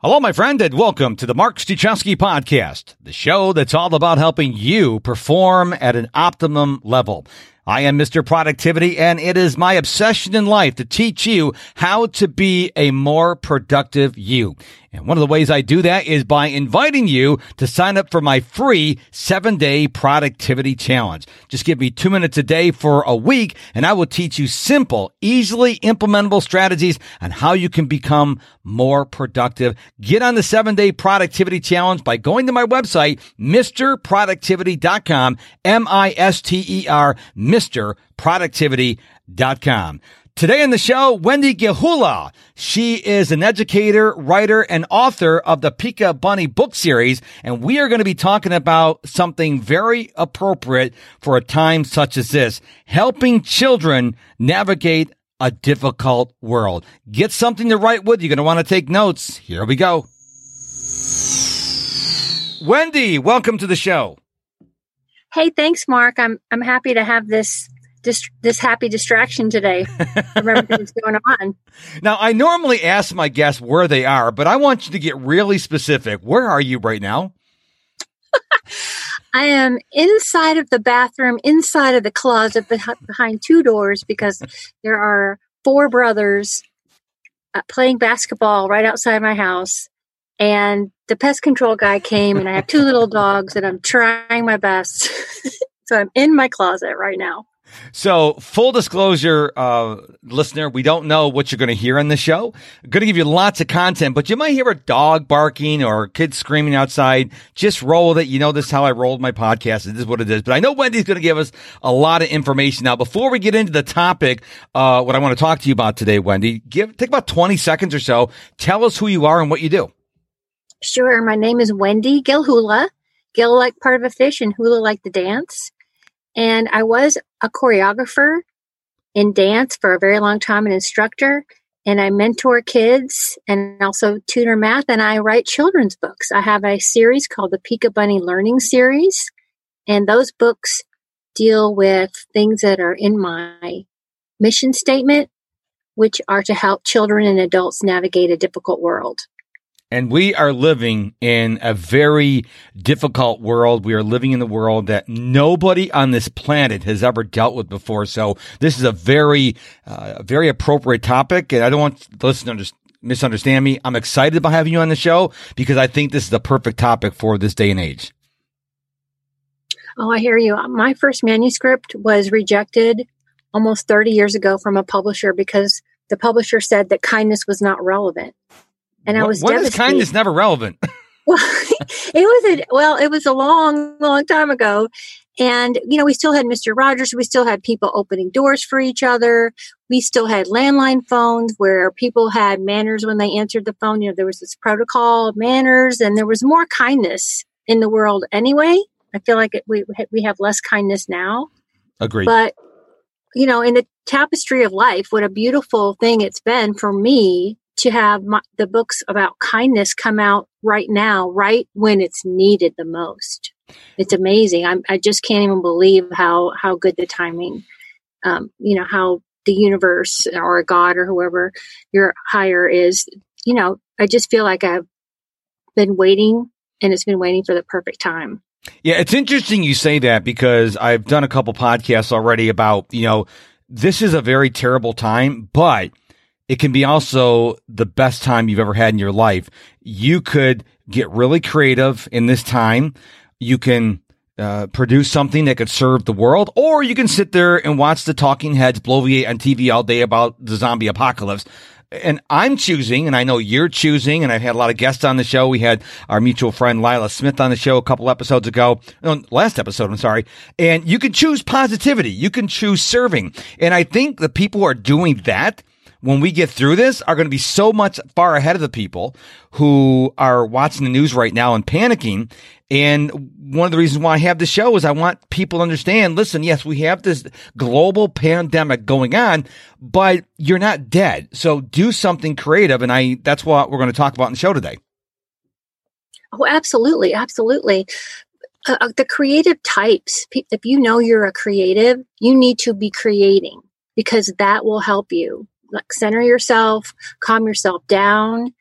Hello, my friend, and welcome to the Mark Struczewski podcast, the show that's all about helping you perform at an optimum level. I am Mr. Productivity, and it is my obsession in life to teach you how to be a more productive you. And one of the ways I do that is by inviting you to sign up for my free seven day productivity challenge. Just give me two minutes a day for a week and I will teach you simple, easily implementable strategies on how you can become more productive. Get on the seven day productivity challenge by going to my website, MrProductivity.com, M-I-S-T-E-R, MrProductivity.com. Today on the show, Wendy Gilhula. She is an educator, writer, and author of the Pika Bunny book series. And we are going to be talking about something very appropriate for a time such as this, helping children navigate a difficult world. Get something to write with. You're going to want to take notes. Here we go. Wendy, welcome to the show. Hey, thanks, Mark. I'm I'm happy to have this this, this happy distraction today from everything that's going on. Now, I normally ask my guests where they are, but I want you to get really specific. Where are you right now? I am inside of the bathroom, inside of the closet, behind two doors, because there are four brothers uh, playing basketball right outside my house. And the pest control guy came, and I have two little dogs, and I'm trying my best. so I'm in my closet right now. So, full disclosure, uh, listener, we don't know what you're going to hear on the show. I'm going to give you lots of content, but you might hear a dog barking or kids screaming outside. Just roll with it. You know, this is how I rolled my podcast. This is what it is. But I know Wendy's going to give us a lot of information. Now, before we get into the topic, uh, what I want to talk to you about today, Wendy, give, take about 20 seconds or so. Tell us who you are and what you do. Sure. My name is Wendy Gilhula. Gil like part of a fish and hula like the dance. And I was a choreographer in dance for a very long time, an instructor, and I mentor kids and also tutor math, and I write children's books. I have a series called the Pika Bunny Learning Series, and those books deal with things that are in my mission statement, which are to help children and adults navigate a difficult world. And we are living in a very difficult world. We are living in the world that nobody on this planet has ever dealt with before. So this is a very, uh, very appropriate topic. And I don't want listeners to misunderstand me. I'm excited about having you on the show because I think this is the perfect topic for this day and age. Oh, I hear you. My first manuscript was rejected almost 30 years ago from a publisher because the publisher said that kindness was not relevant and I was what is kindness never relevant? well, it was a well, it was a long, long time ago, and you know we still had Mister Rogers. We still had people opening doors for each other. We still had landline phones where people had manners when they answered the phone. You know there was this protocol of manners, and there was more kindness in the world anyway. I feel like it, we we have less kindness now. Agreed. But you know, in the tapestry of life, what a beautiful thing it's been for me to have my, the books about kindness come out right now, right when it's needed the most. It's amazing. I'm, i just can't even believe how how good the timing, um, you know, how the universe or God or whoever your higher is. You know, I just feel like I've been waiting, and it's been waiting for the perfect time. Yeah, it's interesting you say that because I've done a couple podcasts already about you know this is a very terrible time, but it can be also the best time you've ever had in your life. You could get really creative in this time. You can uh, produce something that could serve the world, or you can sit there and watch the talking heads bloviate on TV all day about the zombie apocalypse. And I'm choosing, and I know you're choosing, and I've had a lot of guests on the show. We had our mutual friend Lila Smith on the show a couple episodes ago, no, last episode, I'm sorry. And you can choose positivity. You can choose serving. And I think the people who are doing that, when we get through this are going to be so much far ahead of the people who are watching the news right now and panicking. And one of the reasons why I have the show is I want people to understand, listen, yes, we have this global pandemic going on, but you're not dead. So do something creative. And I, that's what we're going to talk about in the show today. Oh, absolutely. Absolutely. Uh, uh the creative types, if you know you're a creative, you need to be creating because that will help you like center yourself, calm yourself down.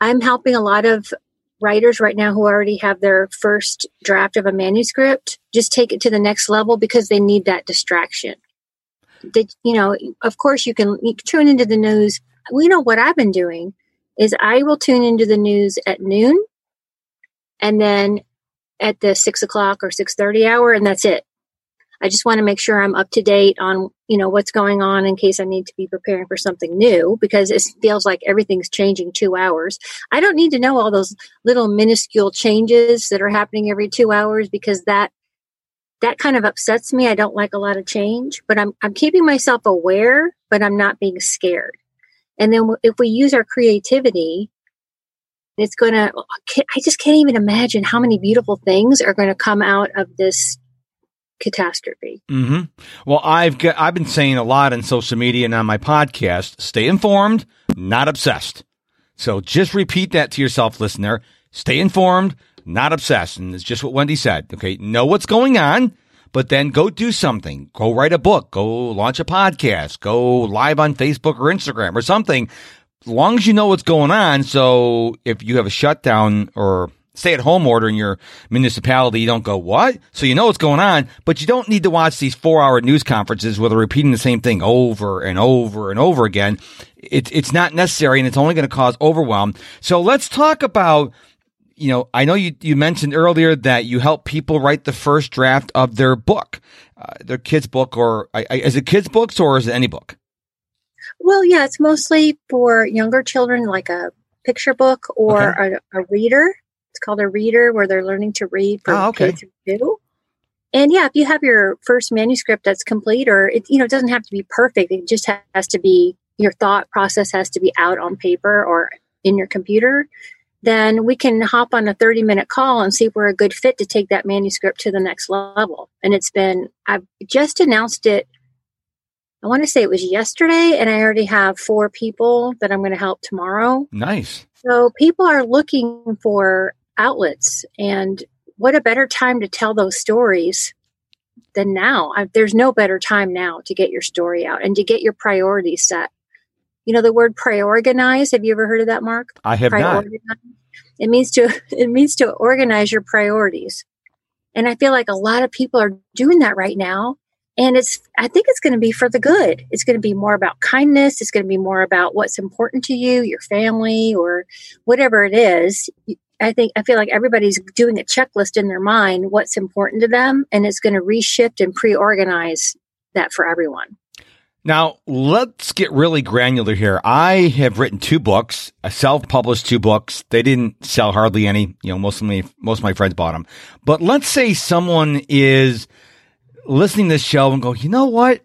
I'm helping a lot of writers right now who already have their first draft of a manuscript just take it to the next level because they need that distraction. That you know, of course, you can, you can tune into the news. We know what I've been doing is I will tune into the news at noon, and then at the six o'clock or six thirty hour, and that's it. I just want to make sure I'm up to date on, you know, what's going on in case I need to be preparing for something new because it feels like everything's changing two hours. I don't need to know all those little minuscule changes that are happening every two hours because that that kind of upsets me. I don't like a lot of change, but I'm I'm keeping myself aware, but I'm not being scared. And then if we use our creativity, it's going to I just can't even imagine how many beautiful things are going to come out of this catastrophe. Mm-hmm. Well, I've got, I've been saying a lot on social media and on my podcast. Stay informed, not obsessed. So just repeat that to yourself, listener. Stay informed, not obsessed. And it's just what Wendy said. Okay, know what's going on, but then go do something. Go write a book. Go launch a podcast. Go live on Facebook or Instagram or something. As long as you know what's going on. So if you have a shutdown or stay at home order in your municipality, you don't go, what? So you know what's going on, but you don't need to watch these four hour news conferences where they're repeating the same thing over and over and over again. It's, it's not necessary and it's only going to cause overwhelm. So let's talk about, you know, I know you, you mentioned earlier that you help people write the first draft of their book, uh, their kids book or I, I, is it kids books or is it any book? Well, yeah, it's mostly for younger children, like a picture book or okay. a, a reader it's called a reader where they're learning to read for oh, okay. K through two. And yeah, if you have your first manuscript that's complete, or it you know it doesn't have to be perfect, it just has to be your thought process has to be out on paper or in your computer. Then we can hop on a 30 minute call and see if we're a good fit to take that manuscript to the next level. And it's been, I've just announced it I want to say it was yesterday, and I already have four people that I'm going to help tomorrow. Nice. So people are looking for outlets. And what a better time to tell those stories than now. I, there's no better time now to get your story out and to get your priorities set. You know the word priorganize. Have you ever heard of that, Mark? I have not. It means to it means to organize your priorities. And I feel like a lot of people are doing that right now. And it's I think it's going to be for the good. It's going to be more about kindness. It's going to be more about what's important to you, your family, or whatever it is. I think I feel like everybody's doing a checklist in their mind what's important to them and it's going to reshift and priorganize that for everyone. Now, let's get really granular here. I have written two books, I self-published two books. They didn't sell hardly any, you know, most of my most of my friends bought them. But let's say someone is listening to this show and go, "You know what?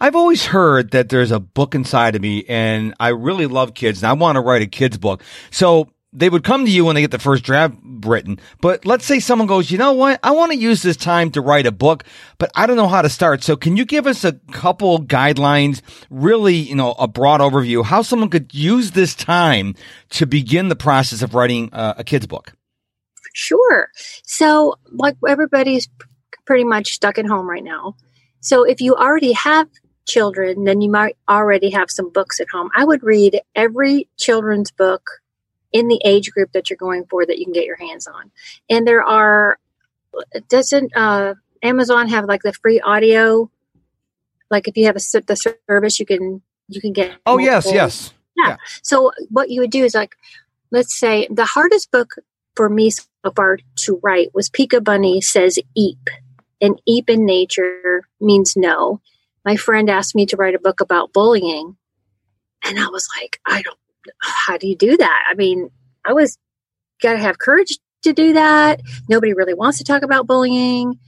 I've always heard that there's a book inside of me and I really love kids and I want to write a kids book." So, they would come to you when they get the first draft written. But let's say someone goes, you know what? I want to use this time to write a book, but I don't know how to start. So can you give us a couple guidelines, really, you know, a broad overview, how someone could use this time to begin the process of writing uh, a kid's book? Sure. So like everybody's pretty much stuck at home right now. So if you already have children, then you might already have some books at home. I would read every children's book in the age group that you're going for that you can get your hands on. And there are, doesn't uh, Amazon have like the free audio? Like if you have a the service, you can you can get. Oh yes, yes. Yeah. yeah. So what you would do is like, let's say the hardest book for me so far to write was Pika Bunny says eep, and eep in nature means no. My friend asked me to write a book about bullying, and I was like, I don't how do you do that? I mean, I was got to have courage to do that. Nobody really wants to talk about bullying.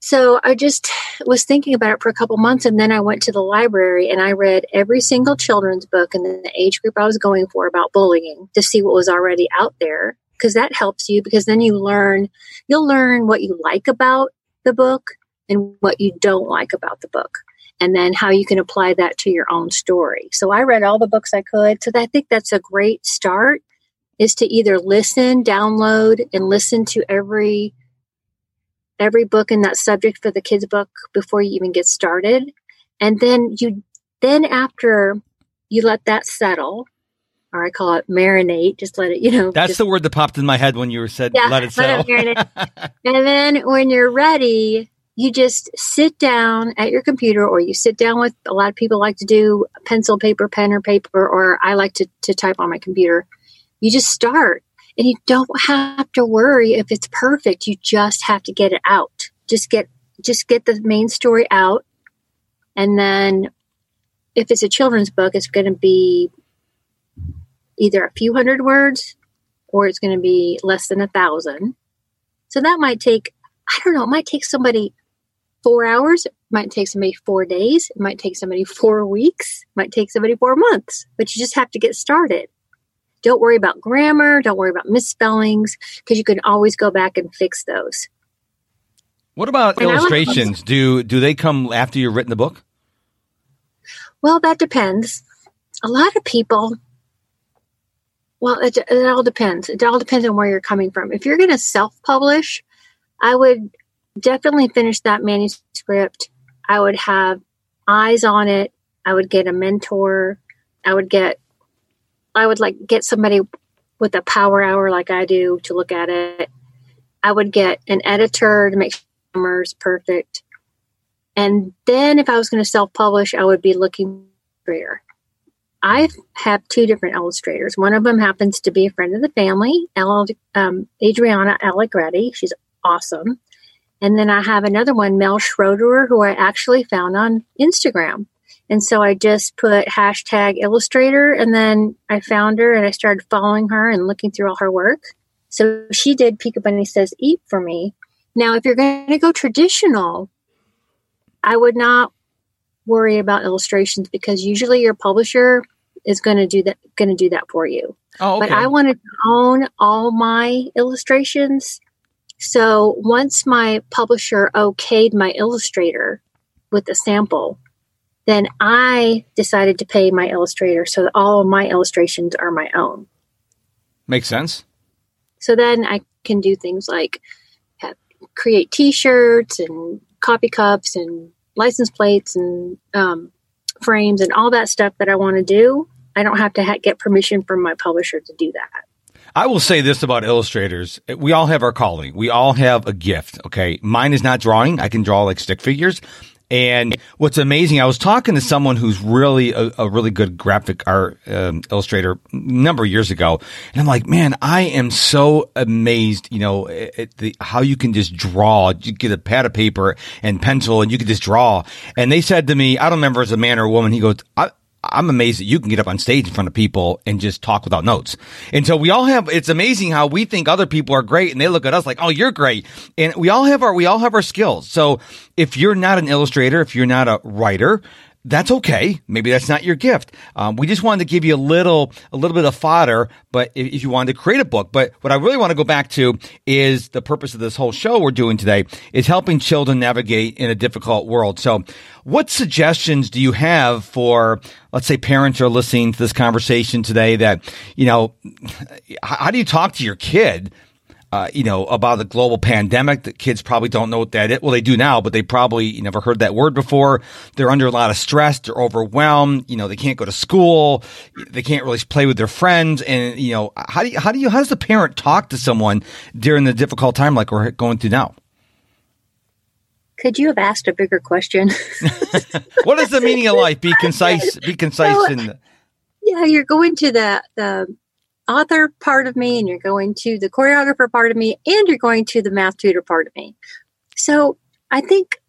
So I just was thinking about it for a couple months and then I went to the library and I read every single children's book in the age group I was going for about bullying to see what was already out there because that helps you because then you learn you'll learn what you like about the book and what you don't like about the book and then how you can apply that to your own story. So I read all the books I could. So I think that's a great start is to either listen, download and listen to every every book in that subject for the kids book before you even get started. And then you then after you let that settle, or I call it marinate. Just let it, you know. That's just, the word that popped in my head when you were said yeah, let it settle. Let it and then when you're ready, you just sit down at your computer or you sit down with a lot of people like to do pencil, paper, pen, or paper, or I like to, to type on my computer. You just start and you don't have to worry if it's perfect. You just have to get it out. Just get just get the main story out. And then if it's a children's book, it's going to be either a few hundred words or it's going to be less than a thousand. So that might take, I don't know, it might take somebody four hours. It might take somebody four days. It might take somebody four weeks. It might take somebody four months, but you just have to get started. Don't worry about grammar. Don't worry about misspellings because you can always go back and fix those. What about and illustrations? Like do do they come after you've written the book? Well, that depends. A lot of people. Well, it, it all depends. It all depends on where you're coming from. If you're going to self-publish, I would definitely finish that manuscript. I would have eyes on it. I would get a mentor. I would get I would like get somebody with a power hour like I do to look at it. I would get an editor to make sure it's perfect. And then if I was going to self publish, I would be looking for I have two different illustrators. One of them happens to be a friend of the family, um, Adriana Allegretti. She's awesome. And then I have another one, Mel Schroeder, who I actually found on Instagram. And so I just put hashtag illustrator and then I found her and I started following her and looking through all her work. So she did Pika Bunny Says Eep for me. Now, if you're going to go traditional, I would not worry about illustrations because usually your publisher is going to do that going to do that for you. Oh, okay. But I wanted to own all my illustrations. So once my publisher okayed my illustrator with a sample, then I decided to pay my illustrator so that all of my illustrations are my own. Makes sense. So then I can do things like have, create T-shirts and coffee cups and license plates and um, frames and all that stuff that I want to do. I don't have to ha- get permission from my publisher to do that. I will say this about illustrators. We all have our calling. We all have a gift. Okay. Mine is not drawing. I can draw like stick figures. And what's amazing, I was talking to someone who's really a, a really good graphic art um, illustrator a number of years ago, and I'm like, man, I am so amazed, you know, at the, how you can just draw. You get a pad of paper and pencil, and you can just draw. And they said to me, I don't remember as a man or a woman. He goes, I, I'm amazed that you can get up on stage in front of people and just talk without notes. And so we all have, it's amazing how we think other people are great and they look at us like, oh, you're great. And we all have our, we all have our skills. So if you're not an illustrator, if you're not a writer, that's okay. Maybe that's not your gift. Um, we just wanted to give you a little, a little bit of fodder, but if, if, you wanted to create a book, but what I really want to go back to is the purpose of this whole show we're doing today is helping children navigate in a difficult world. So what suggestions do you have for, let's say parents are listening to this conversation today that, you know, how do you talk to your kid uh, you know, about the global pandemic. The kids probably don't know what that is. Well, they do now, but they probably never heard that word before. They're under a lot of stress. They're overwhelmed. You know, they can't go to school. They can't really play with their friends. And, you know, how do you, how do you, how does the parent talk to someone during the difficult time like we're going through now? Could you have asked a bigger question? what is the meaning of life? Be concise. Be concise. So, and yeah, you're going to the the author part of me and you're going to the choreographer part of me and you're going to the math tutor part of me. So I think,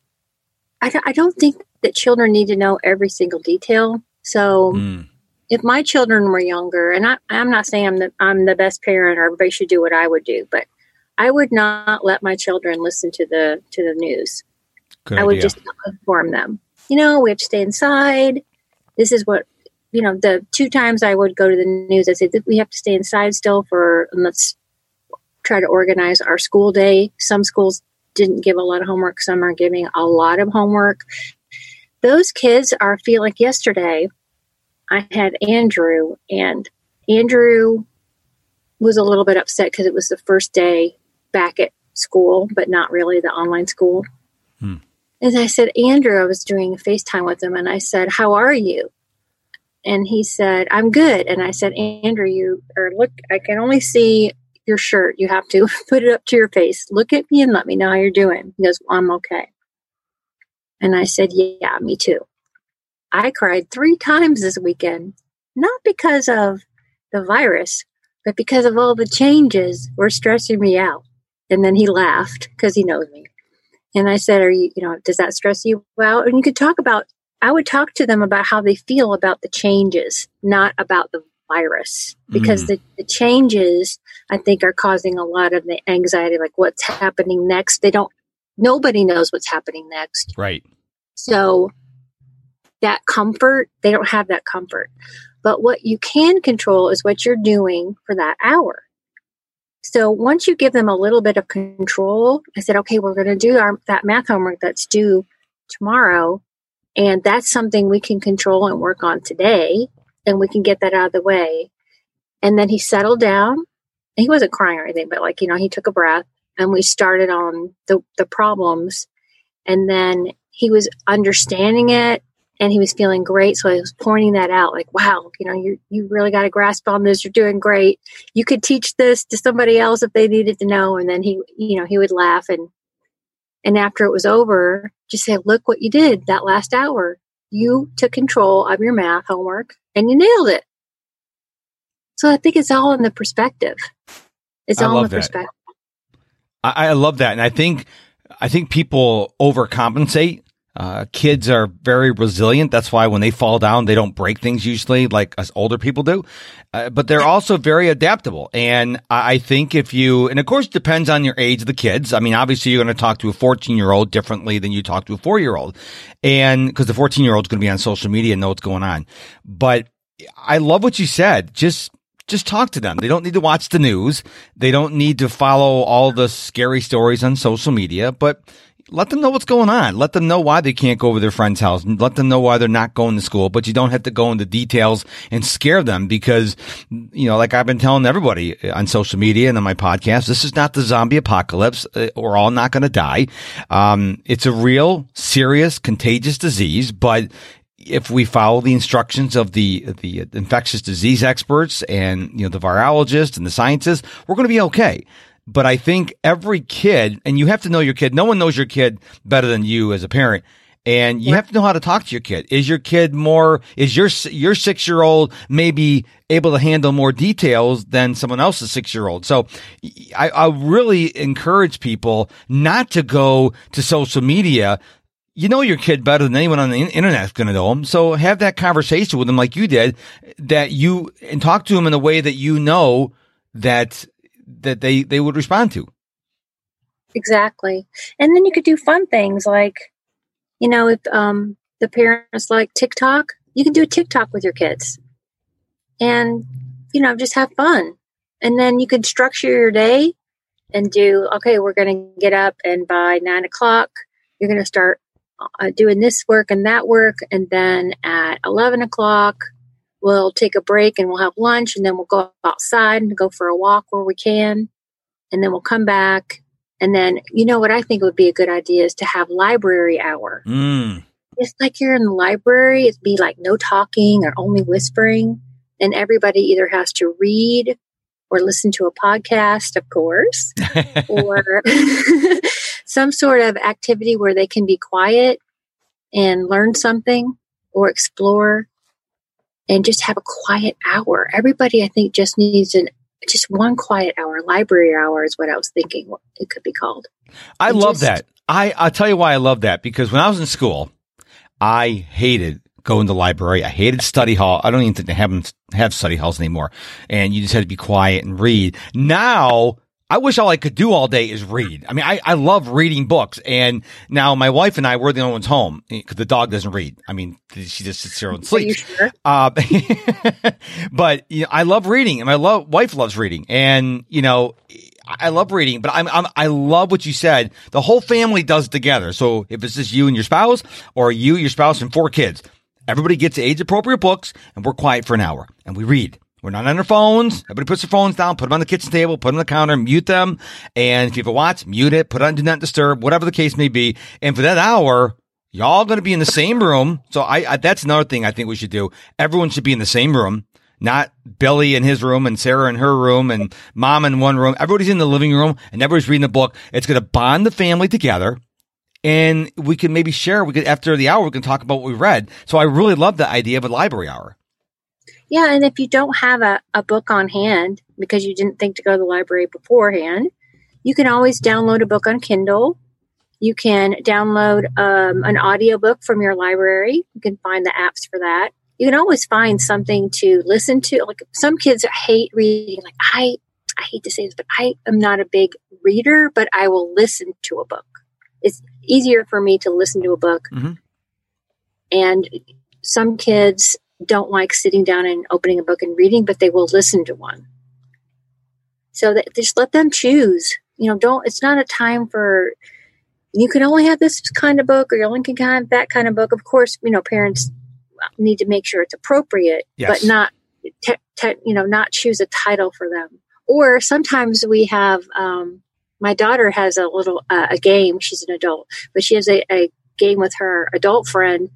I, I don't think that children need to know every single detail. So mm. if my children were younger, and I, I'm not saying I'm the, I'm the best parent or everybody should do what I would do, but I would not let my children listen to the to the news. Good I would idea. just inform them. You know, we have to stay inside. This is what you know, the two times I would go to the news, I said we have to stay inside still for let's try to organize our school day. Some schools didn't give a lot of homework, some are giving a lot of homework. Those kids are feeling like yesterday I had Andrew, and Andrew was a little bit upset because it was the first day back at school, but not really the online school. Hmm. As I said, Andrew, I was doing a FaceTime with him, and I said, How are you? And he said, I'm good. And I said, Andrew, you or look, I can only see your shirt. You have to put it up to your face. Look at me and let me know how you're doing. He goes, well, I'm okay. And I said, Yeah, me too. I cried three times this weekend, not because of the virus, but because of all the changes were stressing me out. And then he laughed because he knows me. And I said, Are you, you know, does that stress you out? And you could talk about, I would talk to them about how they feel about the changes, not about the virus. Because mm. the, the changes, I think, are causing a lot of the anxiety, like what's happening next. They don't, nobody knows what's happening next. Right. So that comfort, they don't have that comfort. But what you can control is what you're doing for that hour. So once you give them a little bit of control, I said, okay, we're going to do our, that math homework that's due tomorrow. And that's something we can control and work on today. And we can get that out of the way. And then he settled down. He wasn't crying or anything, but like, you know, he took a breath and we started on the, the problems. And then he was understanding it and he was feeling great. So I was pointing that out, like, wow, you know, you you really got a grasp on this. You're doing great. You could teach this to somebody else if they needed to know. And then he, you know, he would laugh and and after it was over, just say, look what you did that last hour. You took control of your math homework and you nailed it. So I think it's all in the perspective. It's all in the that. perspective. I, I love that. And I think I think people overcompensate uh, kids are very resilient. That's why when they fall down, they don't break things usually like us older people do. Uh, but they're also very adaptable. And I think if you, and of course, it depends on your age of the kids. I mean, obviously, you're going to talk to a 14 year old differently than you talk to a four year old. And because the 14 year old's going to be on social media and know what's going on. But I love what you said. Just just talk to them. They don't need to watch the news. They don't need to follow all the scary stories on social media, but let them know what's going on. Let them know why they can't go over their friend's house. Let them know why they're not going to school, but you don't have to go into details and scare them because, you know, like I've been telling everybody on social media and on my podcast, this is not the zombie apocalypse. Uh, we're all not going to die. Um, it's a real serious contagious disease, but if we follow the instructions of the the infectious disease experts and you know the virologists and the scientists, we're going to be okay. But I think every kid, and you have to know your kid. No one knows your kid better than you as a parent. And you have to know how to talk to your kid. Is your kid more, is your, your six year old maybe able to handle more details than someone else's six year old? So I, I really encourage people not to go to social media you know your kid better than anyone on the internet is going to know him. So have that conversation with them like you did that you and talk to him in a way that you know that that they they would respond to. Exactly, and then you could do fun things like, you know, if um, the parents like TikTok, you can do a TikTok with your kids, and you know, just have fun. And then you could structure your day and do okay. We're going to get up, and by nine o'clock, you're going to start uh, doing this work and that work, and then at eleven o'clock, we'll take a break and we'll have lunch and then we'll go outside and go for a walk where we can. And then we'll come back. And then you know what i think would be a good idea is to have library hour. Mm. it's like you're in the library it'd be like no talking or only whispering. And everybody either has to read or listen to a podcast of course or some sort of activity where they can be quiet and learn something or explore and just have a quiet hour. Everybody, I think, just needs an just one quiet hour. Library hour is what I was thinking it could be called. I and love just, that. I I'll tell you why I love that because when I was in school, I hated going to the library. I hated study hall. I don't even think they have them have study halls anymore. And you just had to be quiet and read. Now I wish all I could do all day is read. I mean, I, I love reading books. And now my wife and I, we're the only ones home because the dog doesn't read. I mean, she just sits there and sleeps. Sure? Uh, but you know, I love reading and my love, wife loves reading. And, you know, I love reading, but I'm, I'm, i love what you said. The whole family does together. So if it's just you and your spouse or you, your spouse and four kids, everybody gets age appropriate books and we're quiet for an hour and we read. We're not on our phones. Everybody puts their phones down, put them on the kitchen table, put them on the counter, mute them. And if you have a watch, mute it, put it on do not disturb, whatever the case may be. And for that hour, Y'all going to be in the same room. So I, I, that's another thing I think we should do. Everyone should be in the same room, not Billy in his room and Sarah in her room and mom in one room. Everybody's in the living room and everybody's reading the book. It's going to bond the family together and we can maybe share. We could after the hour we can talk about what we read. So I really love the idea of a library hour. Yeah, and if you don't have a, a book on hand because you didn't think to go to the library beforehand, you can always download a book on Kindle. You can download um, an audiobook from your library. You can find the apps for that. You can always find something to listen to. Like some kids hate reading. Like I, I hate to say this, but I am not a big reader, but I will listen to a book. It's easier for me to listen to a book. Mm-hmm. And some kids don't like sitting down and opening a book and reading, but they will listen to one. So that, just let them choose. You know, don't. It's not a time for. You can only have this kind of book, or you only can have that kind of book. Of course, you know, parents need to make sure it's appropriate, yes. but not, te- te- you know, not choose a title for them. Or sometimes we have um, my daughter has a little uh, a game. She's an adult, but she has a, a game with her adult friend,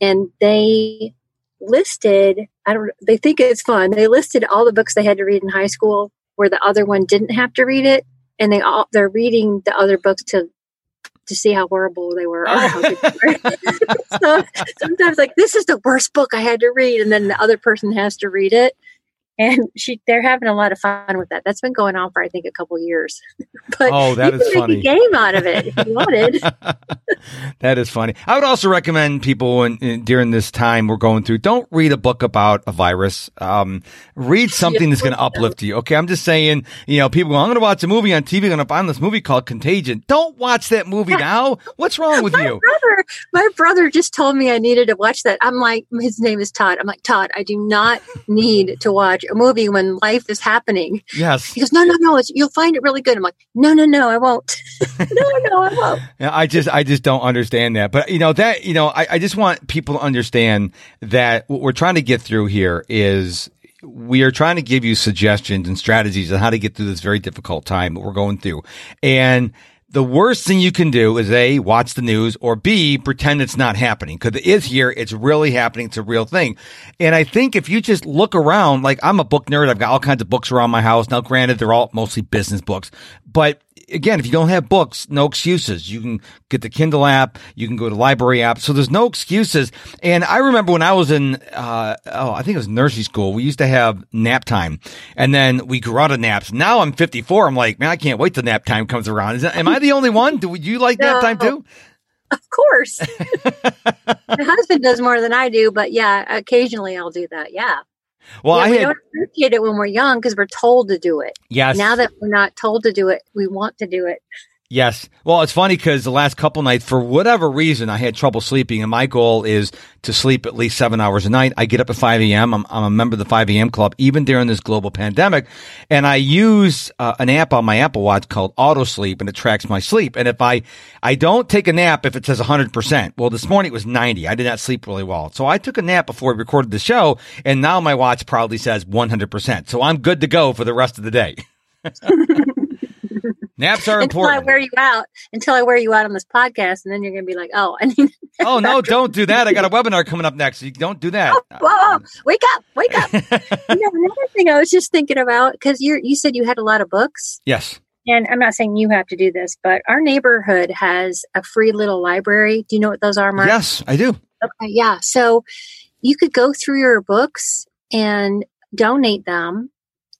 and they listed. I don't. They think it's fun. They listed all the books they had to read in high school, where the other one didn't have to read it, and they all they're reading the other books to to see how horrible they were or how good they were. so sometimes like this is the worst book I had to read, and then the other person has to read it and she they're having a lot of fun with that. That's been going on for I think a couple years. but oh, that is funny. game out of it if you wanted. that is funny. I would also recommend people in, in, during this time we're going through. Don't read a book about a virus. Um, read something that's going to uplift you. Okay, I'm just saying. You know, people go, I'm going to watch a movie on TV. I'm going to find this movie called Contagion. Don't watch that movie now. What's wrong with my you? Brother, my brother just told me I needed to watch that. I'm like, his name is Todd. I'm like, Todd, I do not need to watch a movie when life is happening. Yes. He goes, no, no, no, you'll find it really good. I'm like, no, no, no, I won't. no, no, I won't. Yeah, I just, I just don't understand that. But you know that, you know, I, I just want people to understand that what we're trying to get through here is we are trying to give you suggestions and strategies on how to get through this very difficult time that we're going through. And the worst thing you can do is A, watch the news, or B, pretend it's not happening. Because it is here, it's really happening, it's a real thing. And I think if you just look around, like I'm a book nerd, I've got all kinds of books around my house. Now, granted, they're all mostly business books, but again, if you don't have books, no excuses. You can get the Kindle app, you can go to library app. So there's no excuses. And I remember when I was in, uh, oh, I think it was nursery school, we used to have nap time and then we grew out of naps. Now I'm 54. I'm like, man, I can't wait till nap time comes around. That, am I the only one? Do you like no. nap time too? Of course. My husband does more than I do, but yeah, occasionally I'll do that. Yeah. Well, yeah, I we had, don't appreciate it when we're young because we're told to do it. Yes. Now that we're not told to do it, we want to do it. Yes. Well, it's funny because the last couple nights, for whatever reason, I had trouble sleeping, and my goal is to sleep at least seven hours a night. I get up at 5 a.m. I'm, I'm a member of the 5 a.m. club, even during this global pandemic. And I use uh, an app on my Apple Watch called Auto Sleep, and it tracks my sleep. And if I, I don't take a nap if it says 100%. Well, this morning it was 90. I did not sleep really well. So I took a nap before we recorded the show, and now my watch proudly says 100%. So I'm good to go for the rest of the day. Naps are important. until important. I wear you out until I wear you out on this podcast, and then you're going to be like, "Oh, I need." oh no! Don't do that. I got a webinar coming up next. You don't do that. Oh, whoa, wake up! Wake up! you know, another thing I was just thinking about because you you said you had a lot of books. Yes. And I'm not saying you have to do this, but our neighborhood has a free little library. Do you know what those are, Mark? Yes, I do. Okay, yeah. So you could go through your books and donate them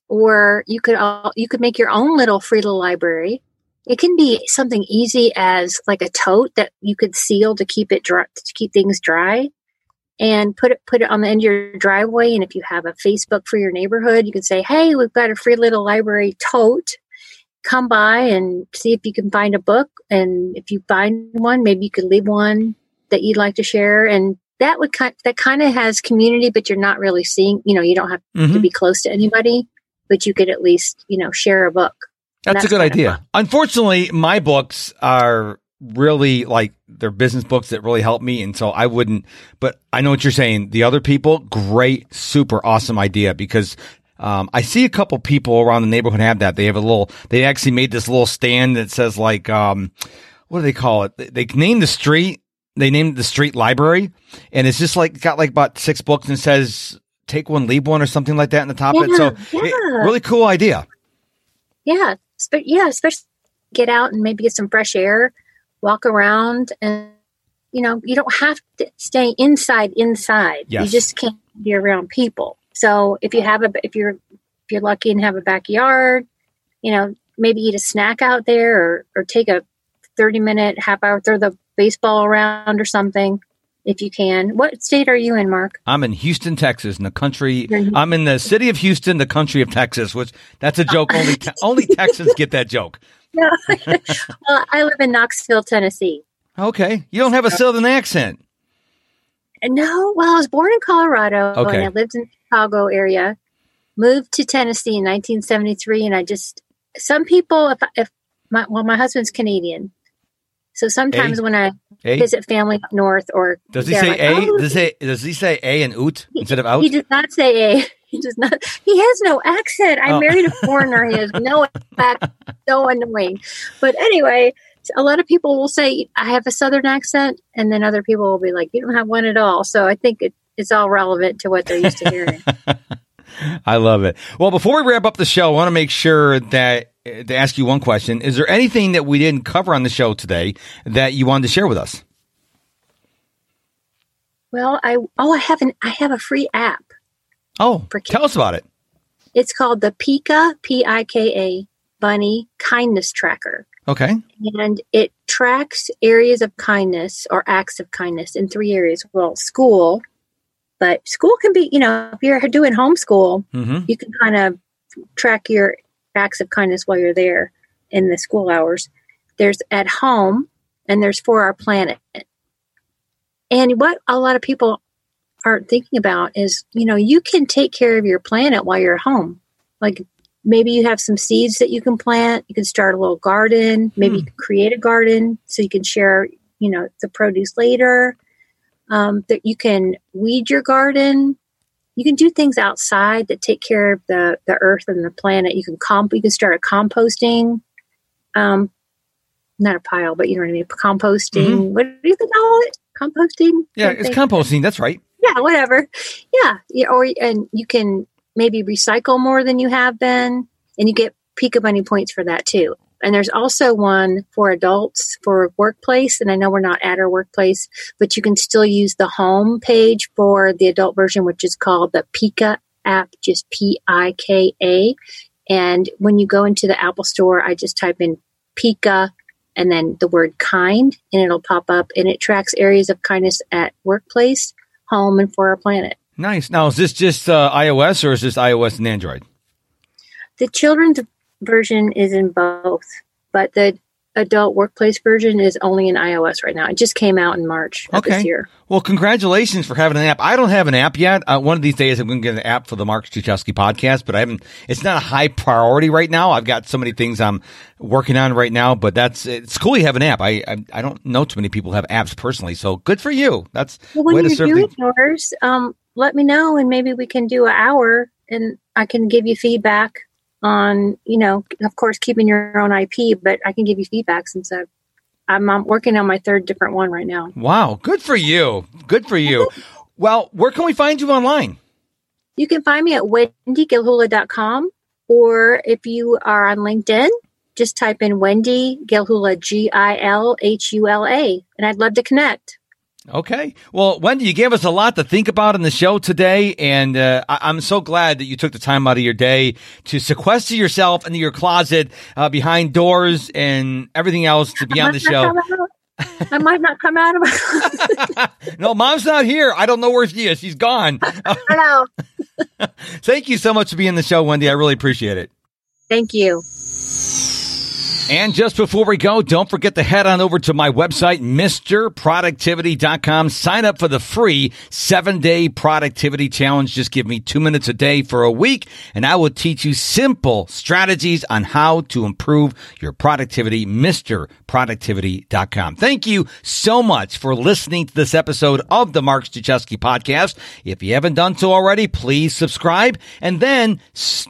or you could all, you could make your own little free little library. It can be something easy as like a tote that you could seal to keep it dry, to keep things dry, and put it put it on the end of your driveway. And if you have a Facebook for your neighborhood, you can say, "Hey, we've got a free little library tote. Come by and see if you can find a book. And if you find one, maybe you could leave one that you'd like to share." And that would kind that kind of has community, but you're not really seeing. You know, you don't have mm-hmm. to be close to anybody but you could at least, you know, share a book. That's, that's, a good idea. Unfortunately, my books are really like they're business books that really help me. And so I wouldn't, but I know what you're saying. The other people, great, super awesome idea because um, I see a couple people around the neighborhood have that. They have a little, they actually made this little stand that says like, um, what do they call it? They, they name the street they named the street library, and it's just like got like about six books and says take one, leave one, or something like that in the top of it. So Yeah, it- really cool idea. Yeah, spe- yeah, especially get out and maybe get some fresh air, walk around, and you know you don't have to stay inside. Inside, Yes. you just can't be around people. So if you have a, if you're if you're lucky and have a backyard, you know maybe eat a snack out there or or take a thirty minute half hour throw the baseball around or something if you can. What state are you in, Mark? I'm in Houston, Texas, in the country. In- I'm in the city of Houston, the country of Texas. Which that's a joke. Only te- only Texans get that joke. No. well, I live in Knoxville, Tennessee. Okay, you don't have a southern accent. No, well, I was born in Colorado Okay. and I lived in the Chicago area. Moved to Tennessee in 1973, and I just some people, if if my well, my husband's Canadian, so sometimes A? when I A? visit family up north, or Does he say like, a? "Oh," Does he does he say a and oot instead of out? He does not say a. He does not. He has no accent. I Oh. married a foreigner. He has no accent. So annoying. But anyway, a lot of people will say I have a southern accent, and then other people will be like, "You don't have one at all." So I think it, it's all relevant to what they're used to hearing. I love it. Well, before we wrap up the show, I want to make sure that to ask you one question: Is there anything that we didn't cover on the show today that you wanted to share with us? well, I oh, I have an I have a free app. Oh, For tell us about it. It's called the Pika P I K A Bunny Kindness Tracker. Okay. and it tracks areas of kindness or acts of kindness in three areas. Well, school, but school can be, you know, if you're doing homeschool, Mm-hmm. you can kind of track your acts of kindness while you're there in the school hours. There's at home, and there's for our planet. And what a lot of people aren't thinking about is, you know, you can take care of your planet while you're home. Like maybe you have some seeds that you can plant. You can start a little garden. Maybe you can create a garden so you can share, you know, the produce later. Um, that you can weed your garden. You can do things outside that take care of the, the earth and the planet. You can comp. You can start a composting. Um, not a pile, but you know what I mean. Composting. What do you call it? Composting. Yeah, it's composting. That's right. yeah, whatever. Yeah, yeah, or and you can maybe recycle more than you have been, and you get Pika Bunny points for that too. And there's also one for adults for workplace, and I know we're not at our workplace, but you can still use the home page for the adult version, which is called the Pika app, just P I K A. And when you go into the Apple Store, I just type in Pika and then the word kind, and it'll pop up, and it tracks areas of kindness at workplace, home, and for our planet. Nice. Now, is this just uh, iOS or is this iOS and Android? The children's version is in both, but the adult workplace version is only in iOS right now. It just came out in March of Okay. this year. Well, congratulations for having an app. I don't have an app yet. Uh, one of these days, I'm going to get an app for the Mark Struczewski podcast, but I haven't. It's not a high priority right now. I've got so many things I'm working on right now. But that's it's cool. You have an app. I I, I don't know too many people have apps personally. So good for you. That's Well, when serve doing the. yours, um, let me know, and maybe we can do an hour, and I can give you feedback on, you know, of course, keeping your own IP, but I can give you feedback since I've, I'm, I'm working on my third different one right now. Wow, good for you. Good for you. well, where can we find you online? You can find me at wendygilhula.com, or if you are on LinkedIn, just type in Wendy Gilhula, G I L H U L A, and I'd love to connect. Okay. Well, Wendy, you gave us a lot to think about in the show today, and uh, I- I'm so glad that you took the time out of your day to sequester yourself into your closet uh, behind doors and everything else to be on the show. not come out- I might not come out of my. no, mom's not here. I don't know where she is. She's gone. Hello. Thank you so much for being on the show, Wendy. I really appreciate it. Thank you. And just before we go, don't forget to head on over to my website, MrProductivity.com. Sign up for the free seven day productivity challenge. Just give me two minutes a day for a week and I will teach you simple strategies on how to improve your productivity. MrProductivity.com. Thank you so much for listening to this episode of the Mark Struczewski podcast. If you haven't done so already, please subscribe and then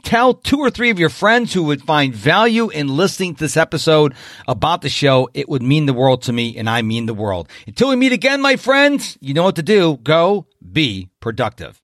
tell two or three of your friends who would find value in listening to this episode episode about the show. It would mean the world to me, and I mean the world. Until we meet again, my friends, you know what to do. Go be productive.